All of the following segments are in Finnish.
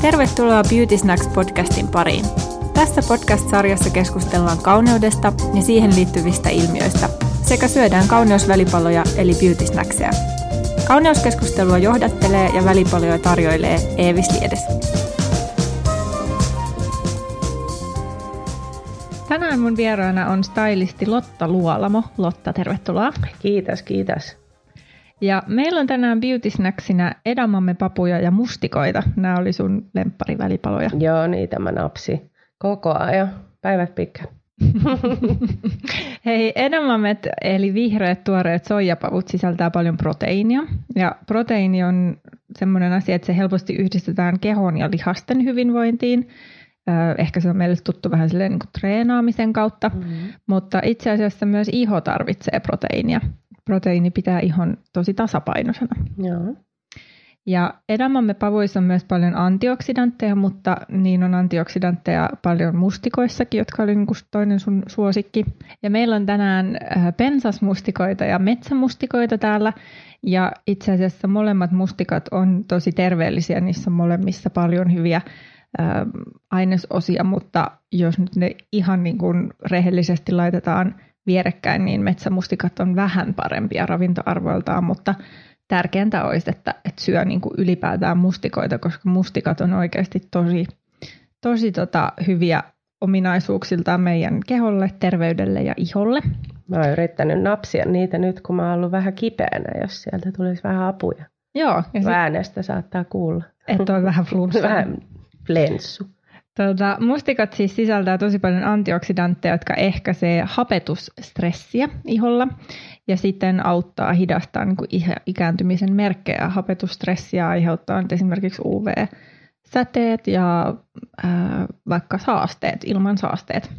Tervetuloa Beauty Snacks podcastin pariin. Tässä podcast-sarjassa keskustellaan kauneudesta ja siihen liittyvistä ilmiöistä sekä syödään kauneusvälipaloja eli beauty snackseja. Kauneuskeskustelua johdattelee ja välipaloja tarjoilee Eevis Liedes. Tänään mun vieraana on stylisti Lotta Luolamo. Lotta, tervetuloa. Kiitos, kiitos. Ja meillä on tänään Beauty Snacksina edamamme papuja ja mustikoita. Nämä oli sun lempparivälipaloja. Joo, niitä mä napsi koko ajan, päivät pitkään. Hei, edamamet eli vihreät tuoreet soijapavut sisältää paljon proteiinia. Ja proteiini on semmoinen asia, että se helposti yhdistetään kehon ja lihasten hyvinvointiin. Ehkä se on meille tuttu vähän silleen niin kuin treenaamisen kautta, mm-hmm. mutta itse asiassa myös iho tarvitsee proteiinia proteiini pitää ihon tosi tasapainoisena. Joo. Ja edamamme pavuissa on myös paljon antioksidantteja, mutta niin on antioksidantteja paljon mustikoissakin, jotka oli niin toinen sun suosikki. Ja meillä on tänään äh, pensasmustikoita ja metsämustikoita täällä. Ja itse asiassa molemmat mustikat on tosi terveellisiä, niissä on molemmissa paljon hyviä äh, ainesosia, mutta jos nyt ne ihan niin kuin rehellisesti laitetaan – vierekkäin, niin metsämustikat on vähän parempia ravintoarvoiltaan, mutta tärkeintä olisi, että, että syö niin kuin ylipäätään mustikoita, koska mustikat on oikeasti tosi, tosi tota, hyviä ominaisuuksiltaan meidän keholle, terveydelle ja iholle. Mä oon yrittänyt napsia niitä nyt, kun mä oon ollut vähän kipeänä, jos sieltä tulisi vähän apuja. Joo. Ja sit, Äänestä saattaa kuulla. Että on vähän flunssa. vähän flenssu. Tuota, mustikat siis sisältää tosi paljon antioksidantteja, jotka ehkäisee hapetusstressiä iholla ja sitten auttaa hidastaa niin kuin ikääntymisen merkkejä. Hapetusstressiä aiheuttaa esimerkiksi UV-säteet ja ää, vaikka saasteet, ilman saasteet.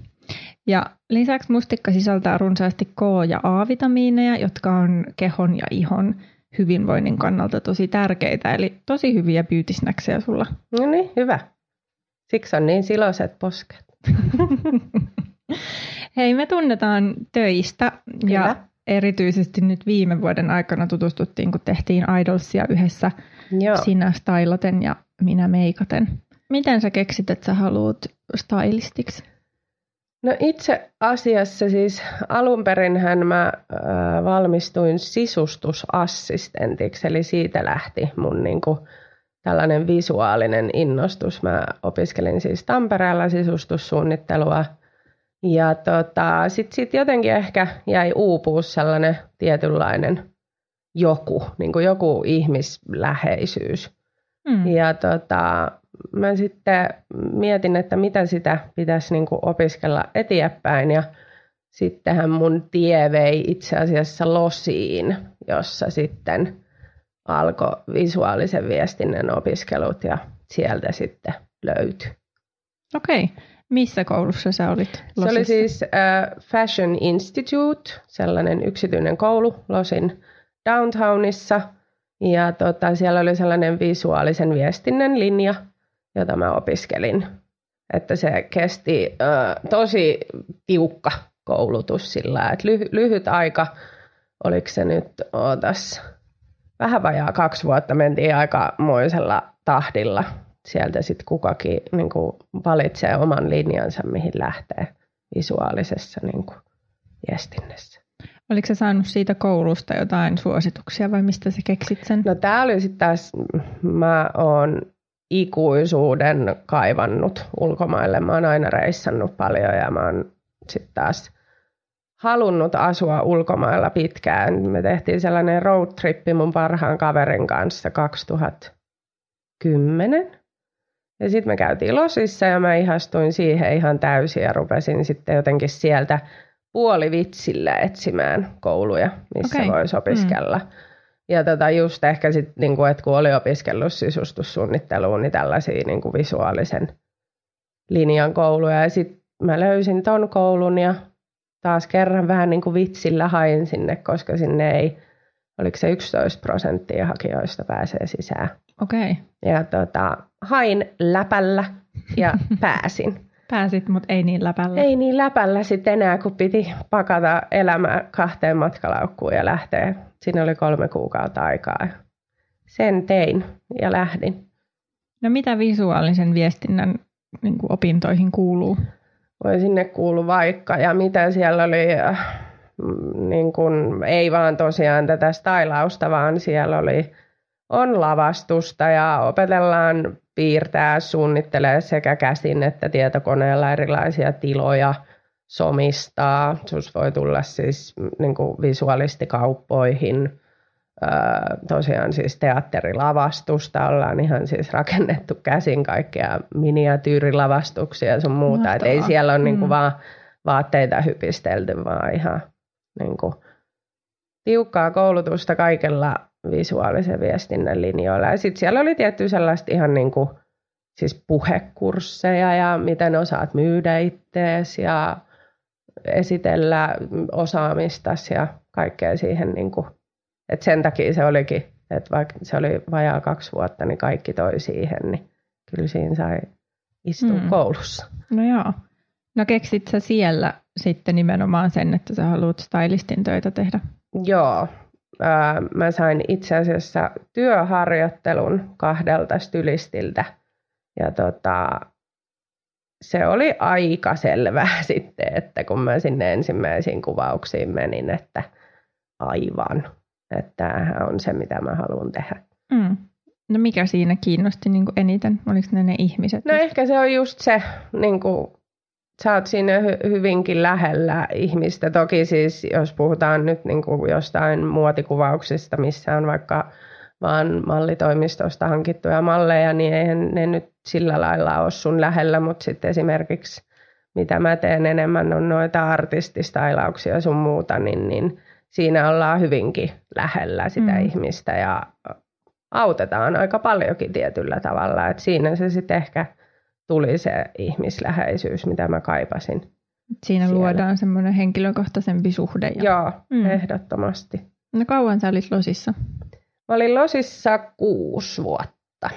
Ja lisäksi mustikka sisältää runsaasti K- ja A-vitamiineja, jotka on kehon ja ihon hyvinvoinnin kannalta tosi tärkeitä. Eli tosi hyviä beauty sulla. No niin, hyvä. Siksi on niin siloiset posket. Hei, me tunnetaan töistä Kyllä. ja erityisesti nyt viime vuoden aikana tutustuttiin, kun tehtiin Idolsia yhdessä Joo. sinä stylaten ja minä meikaten. Miten sä keksit, että sä haluat stylistiksi? No itse asiassa siis alun perinhän mä äh, valmistuin sisustusassistentiksi, eli siitä lähti mun niinku, tällainen visuaalinen innostus. Mä opiskelin siis Tampereella sisustussuunnittelua ja tota, sitten sit jotenkin ehkä jäi uupuus sellainen tietynlainen joku, niin kuin joku ihmisläheisyys. Mm. Ja tota, mä sitten mietin, että mitä sitä pitäisi niin kuin opiskella eteenpäin ja sittenhän mun tie vei itse asiassa Losiin, jossa sitten – alkoi visuaalisen viestinnän opiskelut ja sieltä sitten löytyi. Okei. Okay. Missä koulussa sä olit? Losissa? Se oli siis uh, Fashion Institute, sellainen yksityinen koulu Losin downtownissa. Ja tota, siellä oli sellainen visuaalisen viestinnän linja, jota mä opiskelin. Että se kesti uh, tosi tiukka koulutus sillä, että lyhy- lyhyt aika, oliko se nyt, ootas, vähän vajaa kaksi vuotta mentiin aika moisella tahdilla. Sieltä sitten kukakin niin kuin valitsee oman linjansa, mihin lähtee visuaalisessa niin kuin viestinnässä. Oliko se saanut siitä koulusta jotain suosituksia vai mistä sä keksit sen? No tämä oli sitten taas, mä oon ikuisuuden kaivannut ulkomaille. Mä oon aina reissannut paljon ja mä oon sitten taas halunnut asua ulkomailla pitkään. Me tehtiin sellainen roadtrippi mun parhaan kaverin kanssa 2010. Ja sitten me käytiin Losissa ja mä ihastuin siihen ihan täysin ja rupesin sitten jotenkin sieltä puolivitsillä etsimään kouluja, missä okay. voisi opiskella. Mm. Ja tota just ehkä sitten, niin että kun oli opiskellut sisustussuunnitteluun, niin tällaisia niin kuin visuaalisen linjan kouluja. Ja sitten mä löysin ton koulun ja taas kerran vähän niin kuin vitsillä hain sinne, koska sinne ei, oliko se 11 prosenttia hakijoista pääsee sisään. Okei. Okay. Ja tota, hain läpällä ja pääsin. Pääsit, mutta ei niin läpällä. Ei niin läpällä sitten enää, kun piti pakata elämä kahteen matkalaukkuun ja lähteä. Siinä oli kolme kuukautta aikaa. Sen tein ja lähdin. No mitä visuaalisen viestinnän niin opintoihin kuuluu? Voi sinne kuulu vaikka ja mitä siellä oli, äh, niin kuin, ei vaan tosiaan tätä stylausta, vaan siellä oli on lavastusta ja opetellaan piirtää, suunnittelee sekä käsin että tietokoneella erilaisia tiloja, somistaa. Sus voi tulla siis niin visuaalistikauppoihin, tosiaan siis teatterilavastusta, ollaan ihan siis rakennettu käsin kaikkea miniatyyrilavastuksia ja sun muuta. Et ei siellä ole mm. niinku vaan vaatteita hypistelty, vaan ihan niinku tiukkaa koulutusta kaikella visuaalisen viestinnän linjoilla. Ja sitten siellä oli tietty sellaista ihan niinku, siis puhekursseja ja miten osaat myydä ittees ja esitellä osaamistasi ja kaikkea siihen niinku et sen takia se olikin, että vaikka se oli vajaa kaksi vuotta, niin kaikki toi siihen, niin kyllä siinä sai istua mm. koulussa. No joo. No keksit sä siellä sitten nimenomaan sen, että sä haluat stylistin töitä tehdä? Joo. mä sain itse asiassa työharjoittelun kahdelta stylistiltä. Ja tota, se oli aika selvää sitten, että kun mä sinne ensimmäisiin kuvauksiin menin, että aivan että tämähän on se, mitä mä haluan tehdä. Mm. No mikä siinä kiinnosti niin kuin eniten? Oliko ne ne ihmiset? No ehkä se on just se, niin kuin, sä oot siinä hy- hyvinkin lähellä ihmistä. Toki siis, jos puhutaan nyt niin kuin jostain muotikuvauksista, missä on vaikka vaan mallitoimistosta hankittuja malleja, niin eihän ne nyt sillä lailla ole sun lähellä, mutta sitten esimerkiksi mitä mä teen enemmän on noita artististailauksia sun muuta, niin, niin siinä ollaan hyvinkin lähellä sitä mm. ihmistä ja autetaan aika paljonkin tietyllä tavalla. Et siinä se sitten ehkä tuli se ihmisläheisyys, mitä mä kaipasin. Siinä siellä. luodaan semmoinen henkilökohtaisempi suhde. Ja... Joo, mm. ehdottomasti. No kauan sä olit Losissa? Mä olin Losissa kuusi vuotta.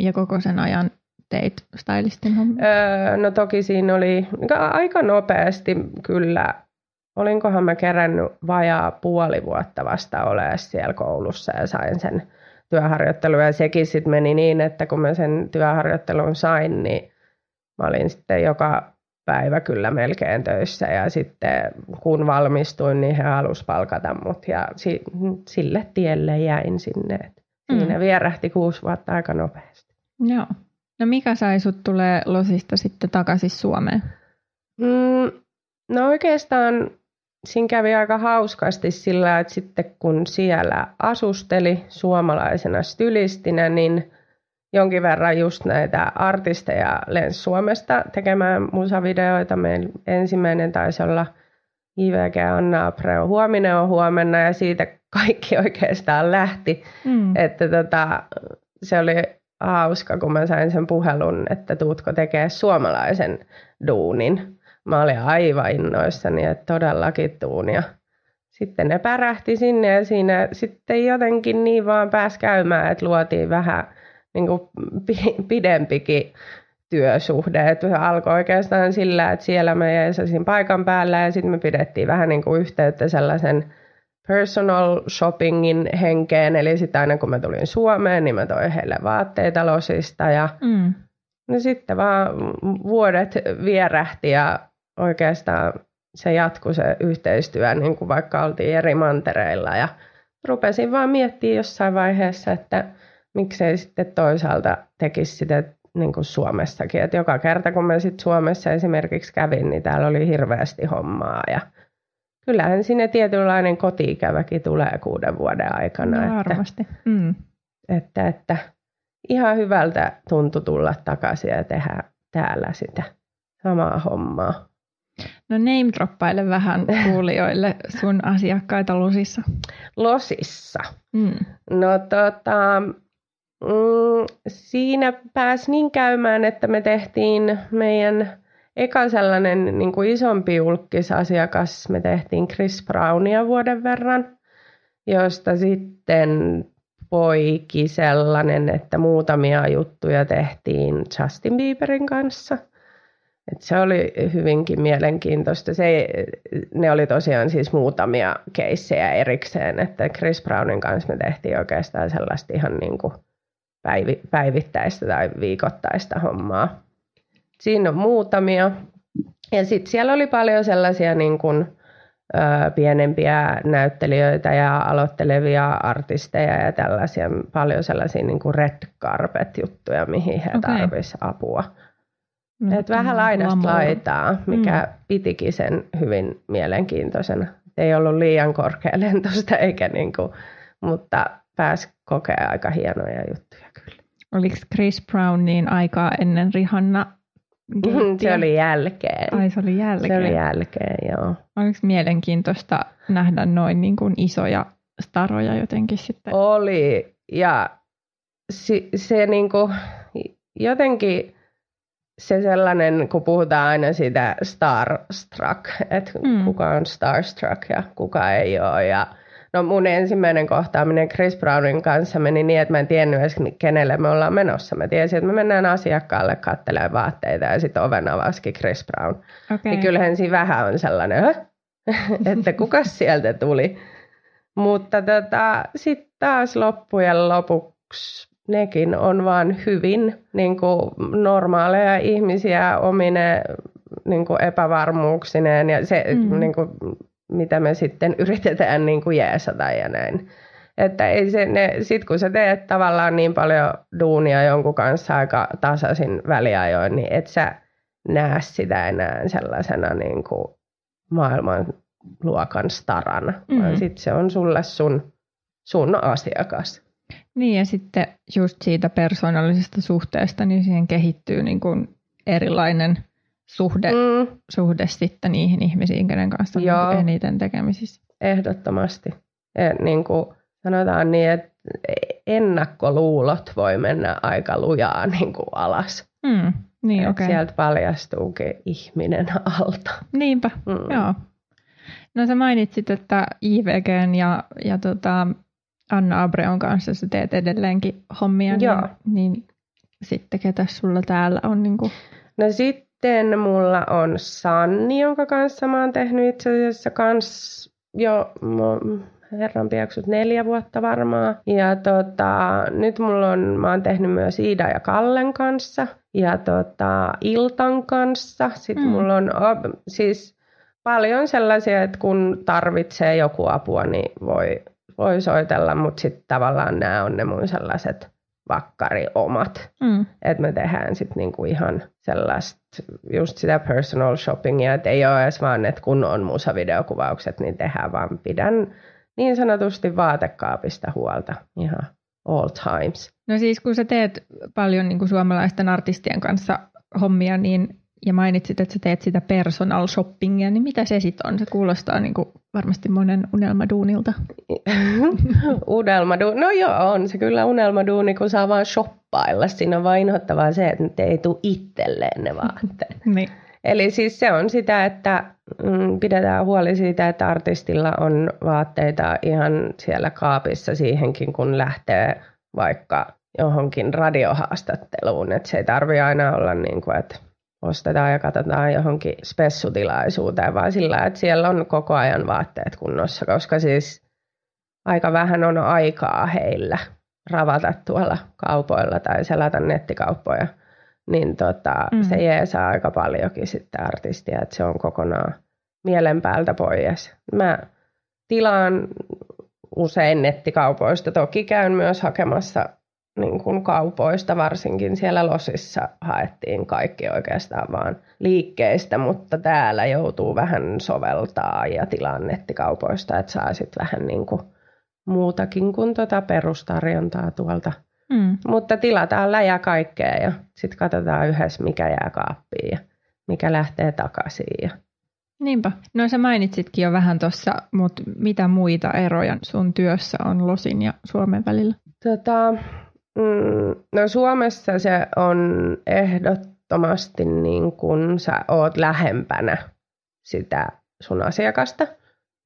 Ja koko sen ajan teit stylistin hommia? Öö, no toki siinä oli aika nopeasti kyllä olinkohan mä kerännyt vajaa puoli vuotta vasta olemaan siellä koulussa ja sain sen työharjoittelun. Ja sekin sitten meni niin, että kun mä sen työharjoittelun sain, niin mä olin sitten joka päivä kyllä melkein töissä. Ja sitten kun valmistuin, niin he halusivat palkata mut ja sille tielle jäin sinne. Et siinä mm. vierähti kuusi vuotta aika nopeasti. Joo. No mikä sai sut tulee Losista sitten takaisin Suomeen? Mm, no oikeastaan siinä kävi aika hauskasti sillä, että sitten kun siellä asusteli suomalaisena stylistinä, niin jonkin verran just näitä artisteja lensi Suomesta tekemään musavideoita. Meidän ensimmäinen taisi olla IVG Anna Apreo Huominen on huomenna ja siitä kaikki oikeastaan lähti. Mm. Että tota, se oli hauska, kun mä sain sen puhelun, että tuutko tekee suomalaisen duunin mä olin aivan innoissani, että todellakin tuun. Ja sitten ne pärähti sinne ja siinä sitten jotenkin niin vaan pääsi käymään, että luotiin vähän niin kuin pidempikin työsuhde. Että se alkoi oikeastaan sillä, että siellä mä jäisin paikan päällä ja sitten me pidettiin vähän niin kuin yhteyttä sellaisen personal shoppingin henkeen. Eli sitten aina kun mä tulin Suomeen, niin mä toin heille vaatteita losista ja mm. No sitten vaan vuodet vierähti ja oikeastaan se jatkui se yhteistyö, niin kuin vaikka oltiin eri mantereilla. Ja rupesin vaan miettimään jossain vaiheessa, että miksei sitten toisaalta tekisi sitä niin kuin Suomessakin. Et joka kerta kun mä sitten Suomessa esimerkiksi kävin, niin täällä oli hirveästi hommaa. Ja kyllähän sinne tietynlainen kotiikäväkin tulee kuuden vuoden aikana. No, varmasti. Että, mm. että, että ihan hyvältä tuntui tulla takaisin ja tehdä täällä sitä samaa hommaa. No name droppaile vähän kuulijoille sun asiakkaita Losissa. Losissa? Mm. No tota, mm, siinä pääsi niin käymään, että me tehtiin meidän eka sellainen niin kuin isompi julkisasiakas, me tehtiin Chris Brownia vuoden verran, josta sitten poiki sellainen, että muutamia juttuja tehtiin Justin Bieberin kanssa – et se oli hyvinkin mielenkiintoista. Se, ne oli tosiaan siis muutamia keissejä erikseen, että Chris Brownin kanssa me tehtiin oikeastaan sellaista ihan niin kuin päivi, päivittäistä tai viikoittaista hommaa. Siinä on muutamia. Ja sitten siellä oli paljon sellaisia niin kuin, ö, pienempiä näyttelijöitä ja aloittelevia artisteja ja tällaisia, paljon sellaisia niin kuin red carpet-juttuja, mihin he okay. tarvisivat apua. No, Et vähän laidasta laitaa, mikä mm. pitikin sen hyvin mielenkiintoisena. Ei ollut liian korkealentoista eikä niin kuin, mutta pääsi kokea aika hienoja juttuja kyllä. Oliko Chris Brown niin aikaa ennen Rihanna Se oli jälkeen. Ai se oli jälkeen. Se oli jälkeen, joo. Oliko mielenkiintoista nähdä noin niin kuin isoja staroja jotenkin sitten? Oli, ja se, se niin kuin, jotenkin se sellainen, kun puhutaan aina siitä starstruck, että mm. kuka on starstruck ja kuka ei ole, ja No mun ensimmäinen kohtaaminen Chris Brownin kanssa meni niin, että mä en tiennyt edes kenelle me ollaan menossa. Mä tiesin, että me mennään asiakkaalle katselemaan vaatteita ja sitten oven avasikin Chris Brown. Okay. Niin kyllähän siinä vähän on sellainen, että kuka sieltä tuli. Mutta tota, sitten taas loppujen lopuksi nekin on vaan hyvin niin kuin normaaleja ihmisiä omine niin kuin epävarmuuksineen ja se mm. niin kuin, mitä me sitten yritetään niin kuin jeesata ja näin. Että ei se, ne, sit kun sä teet tavallaan niin paljon duunia jonkun kanssa aika tasaisin väliajoin, niin et sä näe sitä enää sellaisena niin kuin maailman luokan starana, mm. vaan sitten se on sulle sun, sun asiakas. Niin ja sitten just siitä persoonallisesta suhteesta, niin siihen kehittyy niin kuin erilainen suhde, mm. suhde sitten niihin ihmisiin, kenen kanssa on Joo. eniten tekemisissä. Ehdottomasti. Ja niin kuin sanotaan niin, että ennakkoluulot voi mennä aika lujaa niin kuin alas. Mm. Niin, okay. Sieltä paljastuukin ihminen alta. Niinpä, mm. joo. No sä mainitsit, että IVGn ja, ja tota Anna Abreon kanssa sä teet edelleenkin hommia. Niin- joo. Niin, niin sitten ketä sulla täällä on? Niin kuin... No sit sitten mulla on Sanni, jonka kanssa mä oon tehnyt itse asiassa kans jo herran piaksut neljä vuotta varmaan. Ja tota, nyt mulla on, mä oon tehnyt myös Iida ja Kallen kanssa ja tota, Iltan kanssa. Sitten mm. mulla on siis paljon sellaisia, että kun tarvitsee joku apua, niin voi, voi soitella, mutta sitten tavallaan nämä on ne mun sellaiset vakkariomat. Mm. Että me tehdään sitten niinku ihan sellaista, just sitä personal shoppingia, että ei ole edes vaan, että kun on musavideokuvaukset, niin tehdään, vaan pidän niin sanotusti vaatekaapista huolta ihan all times. No siis kun sä teet paljon niin kuin suomalaisten artistien kanssa hommia, niin ja mainitsit, että sä teet sitä personal shoppingia, niin mitä se sitten on? Se kuulostaa niin kuin varmasti monen unelmaduunilta. unelmaduuni? No joo, on se kyllä unelmaduuni, kun saa vaan shoppailla. Siinä on vain inhottavaa se, että nyt ei tule itselleen ne vaatteet. niin. Eli siis se on sitä, että mm, pidetään huoli siitä, että artistilla on vaatteita ihan siellä kaapissa siihenkin, kun lähtee vaikka johonkin radiohaastatteluun. Että se ei tarvitse aina olla niin kuin, että ostetaan ja katsotaan johonkin spessutilaisuuteen, vaan sillä, että siellä on koko ajan vaatteet kunnossa, koska siis aika vähän on aikaa heillä ravata tuolla kaupoilla tai selata nettikauppoja, niin tota, mm. se jeesaa aika paljonkin sitten artistia, että se on kokonaan mielen päältä pois. Mä tilaan usein nettikaupoista, toki käyn myös hakemassa niin kuin kaupoista, varsinkin siellä Losissa haettiin kaikki oikeastaan vaan liikkeistä, mutta täällä joutuu vähän soveltaa ja tilaa nettikaupoista, että saa sitten vähän niin kuin muutakin kuin tuota perustarjontaa tuolta. Mm. Mutta tilataan läjä kaikkea ja sitten katsotaan yhdessä, mikä jää kaappiin ja mikä lähtee takaisin. Ja... Niinpä. No sä mainitsitkin jo vähän tuossa, mutta mitä muita eroja sun työssä on Losin ja Suomen välillä? Tota, Mm, no Suomessa se on ehdottomasti niin kuin sä oot lähempänä sitä sun asiakasta.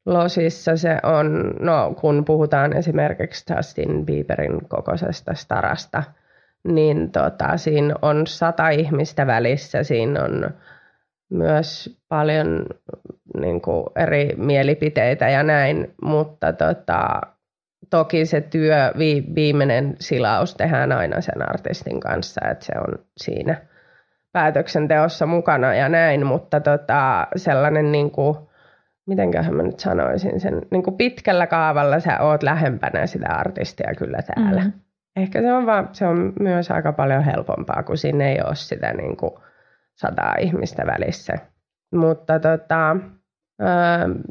Losissa se on, no kun puhutaan esimerkiksi Justin Bieberin kokoisesta starasta, niin tota, siinä on sata ihmistä välissä, siinä on myös paljon niin kuin eri mielipiteitä ja näin, mutta tota, toki se työ, vi, viimeinen silaus tehdään aina sen artistin kanssa, että se on siinä päätöksenteossa mukana ja näin, mutta tota, sellainen niin kuin, mitenköhän mä nyt sanoisin sen, niin kuin pitkällä kaavalla sä oot lähempänä sitä artistia kyllä täällä. Mm. Ehkä se on, vaan, se on myös aika paljon helpompaa, kun sinne ei ole sitä niin kuin sataa ihmistä välissä. Mutta tota,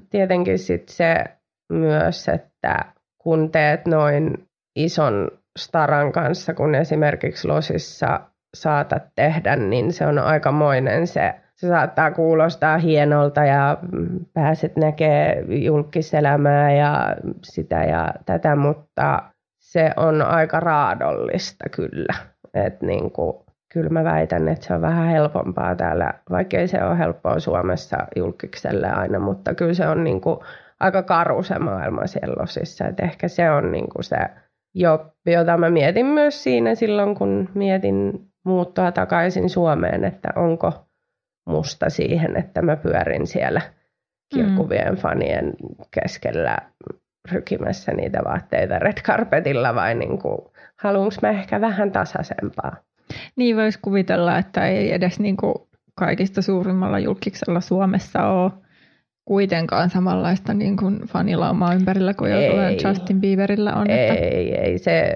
tietenkin sit se myös, että kun teet noin ison staran kanssa, kun esimerkiksi Losissa saatat tehdä, niin se on aikamoinen se. Se saattaa kuulostaa hienolta ja pääset näkee julkiselämää ja sitä ja tätä, mutta se on aika raadollista kyllä. Et niin kuin, kyllä mä väitän, että se on vähän helpompaa täällä, vaikkei se ole helppoa Suomessa julkikselle aina, mutta kyllä se on niin kuin aika karu se maailma siellä Losissa. Et ehkä se on niin kuin se joppi, jota mä mietin myös siinä silloin, kun mietin muuttoa takaisin Suomeen, että onko musta siihen, että mä pyörin siellä kirkuvien mm. fanien keskellä rykimässä niitä vaatteita red carpetilla vai niin kuin, haluanko mä ehkä vähän tasaisempaa? Niin voisi kuvitella, että ei edes niin kuin kaikista suurimmalla julkiksella Suomessa ole kuitenkaan samanlaista niin kuin fanilaumaa ympärillä kuin ei, Justin Bieberillä on. Ei, että... ei. Se,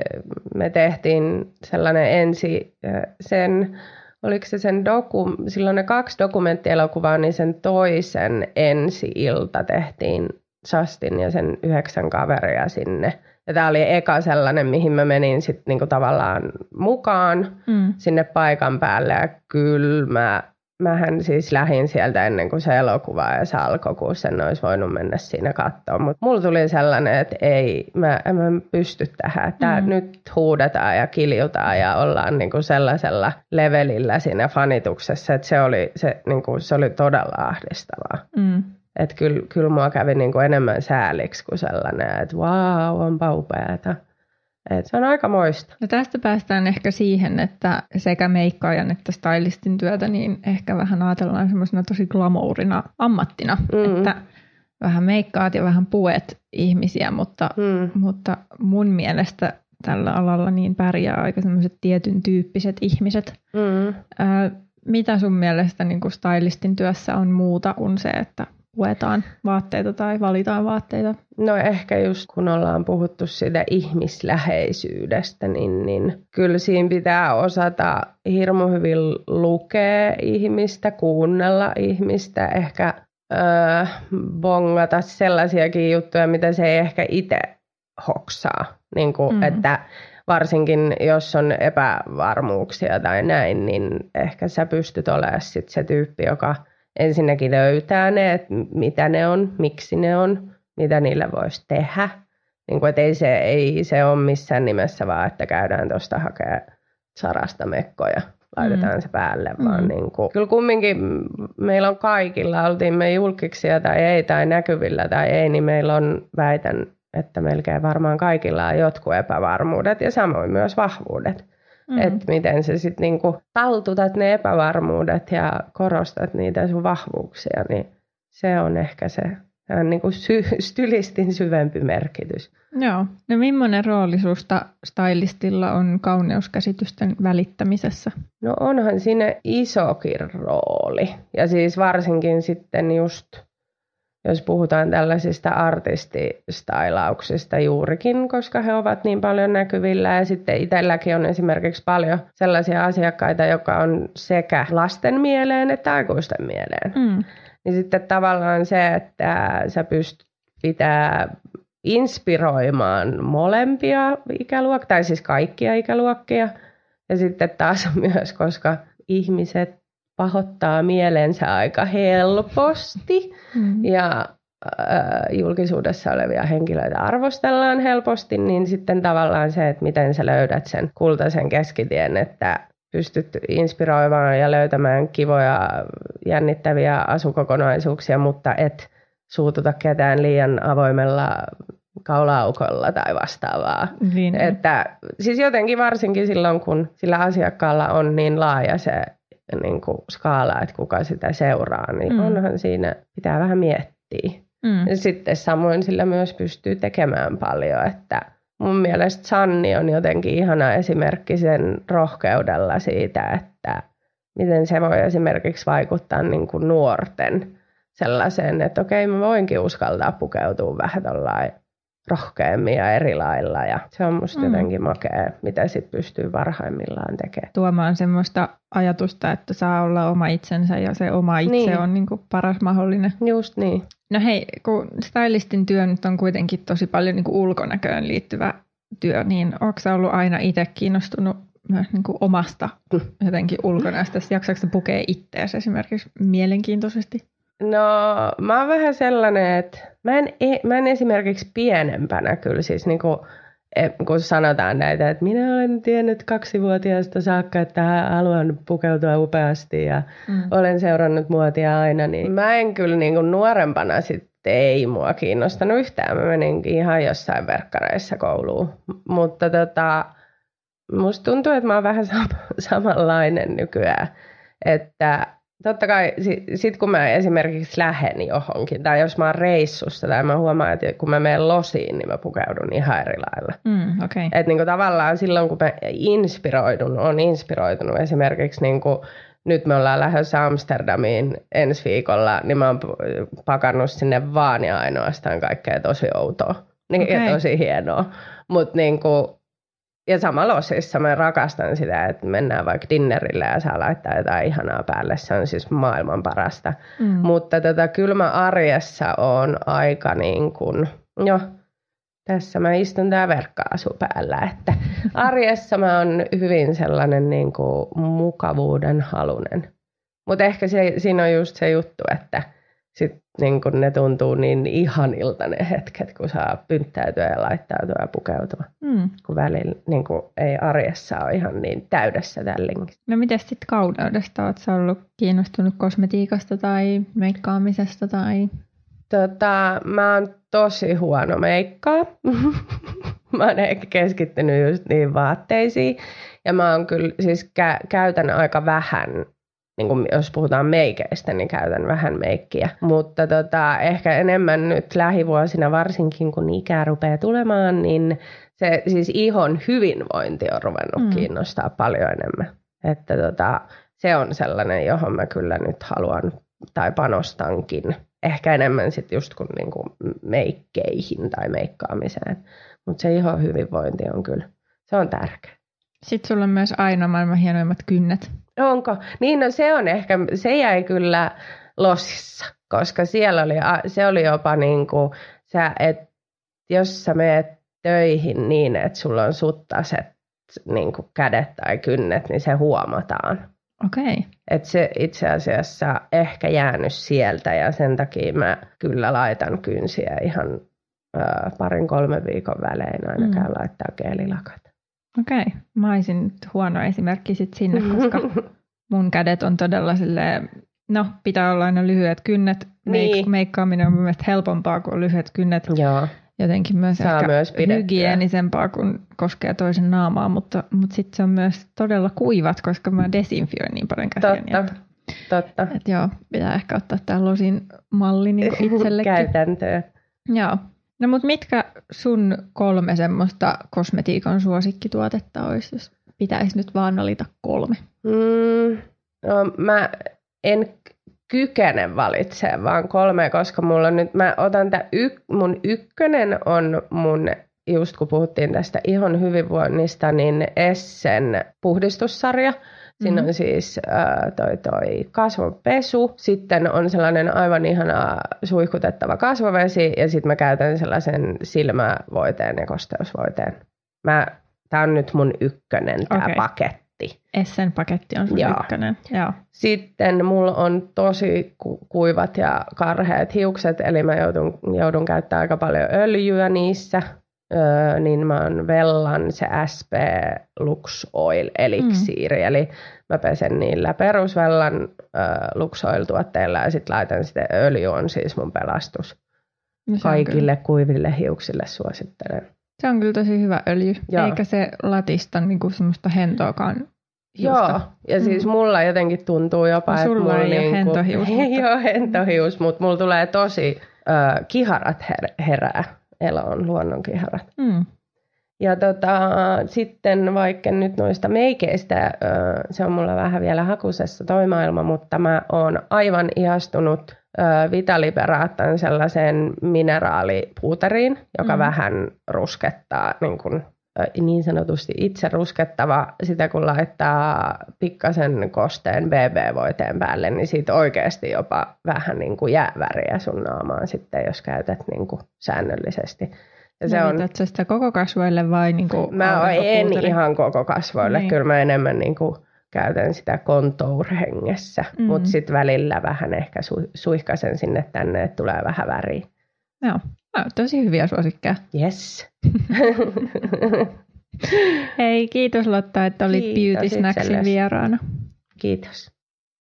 me tehtiin sellainen ensi, sen, oliko se sen doku, silloin ne kaksi dokumenttielokuvaa, niin sen toisen ensi-ilta tehtiin Justin ja sen yhdeksän kaveria sinne. Ja tämä oli eka sellainen, mihin mä menin sitten niinku tavallaan mukaan mm. sinne paikan päälle. Ja kyllä mä mähän siis lähdin sieltä ennen kuin se elokuva se alkoi, kun sen olisi voinut mennä siinä katsomaan. Mutta mulla tuli sellainen, että ei, mä en mä pysty tähän. Että mm. nyt huudetaan ja kiljutaan ja ollaan niin kuin sellaisella levelillä siinä fanituksessa, että se oli, se, niin kuin, se oli todella ahdistavaa. Mm. Että kyllä, kyllä mua kävi niin kuin enemmän sääliksi kuin sellainen, että vau, wow, onpa upeata. Et se on aika moista. No tästä päästään ehkä siihen, että sekä meikkaajan että stylistin työtä, niin ehkä vähän ajatellaan semmoisena tosi glamourina ammattina, mm. että vähän meikkaat ja vähän puet ihmisiä, mutta, mm. mutta mun mielestä tällä alalla niin pärjää aika semmoiset tietyn tyyppiset ihmiset. Mm. Ää, mitä sun mielestä niin kuin stylistin työssä on muuta kuin se, että luetaan vaatteita tai valitaan vaatteita? No ehkä just kun ollaan puhuttu siitä ihmisläheisyydestä, niin, niin kyllä siinä pitää osata hirmu hyvin lukea ihmistä, kuunnella ihmistä, ehkä öö, bongata sellaisiakin juttuja, mitä se ei ehkä itse hoksaa. Niin kuin, mm. Että varsinkin jos on epävarmuuksia tai näin, niin ehkä sä pystyt olemaan sit se tyyppi, joka – ensinnäkin löytää ne, että mitä ne on, miksi ne on, mitä niillä voisi tehdä. Niin kuin, ei se, ei se ole missään nimessä vaan, että käydään tuosta hakemaan sarasta mekkoja, laitetaan mm. se päälle, vaan mm. niin kuin, kyllä kumminkin meillä on kaikilla, oltiin me julkiksia tai ei, tai näkyvillä tai ei, niin meillä on, väitän, että melkein varmaan kaikilla on jotkut epävarmuudet ja samoin myös vahvuudet. Mm. Että miten sä sitten niinku taltutat ne epävarmuudet ja korostat niitä sun vahvuuksia, niin se on ehkä se niinku sy- stylistin syvempi merkitys. Joo. No millainen rooli susta stylistilla on kauneuskäsitysten välittämisessä? No onhan siinä isokin rooli. Ja siis varsinkin sitten just jos puhutaan tällaisista artististailauksista juurikin, koska he ovat niin paljon näkyvillä. Ja sitten itselläkin on esimerkiksi paljon sellaisia asiakkaita, jotka on sekä lasten mieleen että aikuisten mieleen. Mm. Niin sitten tavallaan se, että sä pystyt pitää inspiroimaan molempia ikäluokkia, tai siis kaikkia ikäluokkia. Ja sitten taas myös, koska ihmiset pahoittaa mielensä aika helposti mm. ja äh, julkisuudessa olevia henkilöitä arvostellaan helposti, niin sitten tavallaan se, että miten sä löydät sen kultaisen keskitien, että pystyt inspiroimaan ja löytämään kivoja, jännittäviä asukokonaisuuksia, mutta et suututa ketään liian avoimella kaulaukolla tai vastaavaa. Niin. Että, siis jotenkin varsinkin silloin, kun sillä asiakkaalla on niin laaja se niin kuin skaala, että kuka sitä seuraa, niin mm. onhan siinä, pitää vähän miettiä. Mm. Ja sitten samoin sillä myös pystyy tekemään paljon, että mun mielestä Sanni on jotenkin ihana esimerkki sen rohkeudella siitä, että miten se voi esimerkiksi vaikuttaa niin kuin nuorten sellaiseen, että okei, mä voinkin uskaltaa pukeutua vähän tuollain rohkeammin ja eri lailla. Ja se on musta mm. jotenkin makea, mitä sit pystyy varhaimmillaan tekemään. Tuomaan semmoista ajatusta, että saa olla oma itsensä ja se oma itse niin. on niin kuin paras mahdollinen. Just niin. No hei, kun stylistin työ nyt on kuitenkin tosi paljon niin kuin ulkonäköön liittyvä työ, niin onko ollut aina itse kiinnostunut myös niin kuin omasta jotenkin ulkonäöstä? Jaksaako pukea itseäsi esimerkiksi mielenkiintoisesti? No mä oon vähän sellainen, että mä en, e, mä en esimerkiksi pienempänä kyllä siis niin kuin, e, kun sanotaan näitä, että minä olen tiennyt kaksivuotiaasta saakka, että haluan pukeutua upeasti ja mm. olen seurannut muotia aina, niin mä en kyllä niin kuin nuorempana sitten ei mua kiinnostanut yhtään. Mä meninkin ihan jossain verkkareissa kouluun. Mutta tota, musta tuntuu, että mä oon vähän sam- samanlainen nykyään. Että totta kai sit, sit kun mä esimerkiksi lähden johonkin, tai jos mä oon reissussa, tai mä huomaan, että kun mä menen losiin, niin mä pukeudun ihan eri lailla. Mm, okay. Että niinku tavallaan silloin, kun mä inspiroidun, on inspiroitunut esimerkiksi niinku, nyt me ollaan lähdössä Amsterdamiin ensi viikolla, niin mä oon pakannut sinne vaan ja ainoastaan kaikkea tosi outoa. Niin, okay. Ja tosi hienoa. Mutta niinku, ja samalla osissa mä rakastan sitä, että mennään vaikka dinnerille ja saa laittaa jotain ihanaa päälle. Se on siis maailman parasta. Mm. Mutta tota, kyllä mä arjessa on aika niin kuin, jo, tässä mä istun tää verkkaasu päällä. Että arjessa mä oon hyvin sellainen niin kuin mukavuuden halunen. Mutta ehkä se, siinä on just se juttu, että – sitten niin kun ne tuntuu niin ihanilta ne hetket, kun saa pynttäytyä ja laittautua ja pukeutua. Mm. Kun välillä niin kun ei arjessa ole ihan niin täydessä tällinkin. No miten sitten kauneudesta? Oletko ollut kiinnostunut kosmetiikasta tai meikkaamisesta? Tai... Tota, mä oon tosi huono meikkaa. mä oon ehkä keskittynyt just niin vaatteisiin. Ja mä oon kyllä siis kä- käytän aika vähän niin kuin jos puhutaan meikeistä, niin käytän vähän meikkiä. Mutta tota, ehkä enemmän nyt lähivuosina, varsinkin kun ikää rupeaa tulemaan, niin se siis ihon hyvinvointi on ruvennut mm. kiinnostaa paljon enemmän. Että tota, se on sellainen, johon mä kyllä nyt haluan tai panostankin. Ehkä enemmän sitten just kuin niinku meikkeihin tai meikkaamiseen. Mutta se ihon hyvinvointi on kyllä, se on tärkeä. Sitten sulla on myös aina maailman hienoimmat kynnet. Onko? Niin no se on ehkä, se jäi kyllä losissa, koska siellä oli, se oli jopa niin kuin, sä et, jos sä meet töihin niin, että sulla on suttaset niin kuin kädet tai kynnet, niin se huomataan. Okei. Okay. Et se itse asiassa ehkä jäänyt sieltä ja sen takia mä kyllä laitan kynsiä ihan ö, parin kolmen viikon välein aina mm. laittaa geelilakat. Okei, okay. mä olisin huono esimerkki sit sinne, koska mun kädet on todella silleen, no pitää olla aina lyhyet kynnet. Niin. meikkaaminen on mielestäni helpompaa kuin lyhyet kynnet. Joo. Jotenkin myös Saa ehkä myös hygienisempaa, kun koskee toisen naamaa, mutta, mutta sitten se on myös todella kuivat, koska mä desinfioin niin paljon käsiäni. Totta. Että, Totta. Että joo, pitää ehkä ottaa tämä losin malli niin itsellekin. Käytäntöön. Joo. No mutta mitkä sun kolme semmoista kosmetiikan suosikkituotetta olisi, jos pitäisi nyt vaan valita kolme? Mm, no, mä en kykene valitsemaan vaan kolme, koska mulla nyt, mä otan tää y, mun ykkönen on mun, just kun puhuttiin tästä ihon hyvinvoinnista, niin Essen puhdistussarja – Siinä mm-hmm. on siis äh, toi, toi kasvonpesu, sitten on sellainen aivan ihana suihkutettava kasvovesi ja sitten mä käytän sellaisen silmävoiteen ja kosteusvoiteen. Mä, tää on nyt mun ykkönen tää okay. paketti. Essen paketti on sun Joo. ykkönen. Joo. Sitten mulla on tosi kuivat ja karheat hiukset, eli mä joudun, joudun käyttämään aika paljon öljyä niissä öö, niin mä oon Vellan se SP Lux Oil eliksiiri, mm. eli mä pesen niillä perusvellan öö, Lux Oil tuotteilla ja sitten laitan sitten öljy on siis mun pelastus. No Kaikille kyllä. kuiville hiuksille suosittelen. Se on kyllä tosi hyvä öljy, Joo. eikä se latista niinku semmoista hentoakaan hiusta. Joo, ja mm. siis mulla jotenkin tuntuu jopa, no, että mulla ei niinku, hentohius. Mutta... Joo, hentohius, mutta mulla tulee tosi ö, kiharat her- herää eloon, luonnonkiharat. Mm. Ja tota, sitten vaikka nyt noista meikeistä, se on mulla vähän vielä hakusessa toi maailma, mutta mä oon aivan ihastunut Vitaliberaattan sellaiseen mineraalipuuteriin, joka mm. vähän ruskettaa niin, kuin, niin sanotusti itse ruskettava sitä, kun laittaa pikkasen kosteen BB-voiteen päälle, niin siitä oikeasti jopa vähän niin kuin jää väriä sun naamaan sitten, jos käytät niin kuin säännöllisesti. Ja se on, sä sitä koko kasvoille vai niin kuin Mä en ihan koko kasvoille, niin. kyllä mä enemmän niin kuin käytän sitä kontour-hengessä, mm. mutta sitten välillä vähän ehkä su- suihkasen sinne tänne, että tulee vähän väriä. Joo, no, tosi hyviä suosikkeja. Yes. Hei, kiitos Lotta, että olit kiitos Beauty Snacksin vieraana. Kiitos.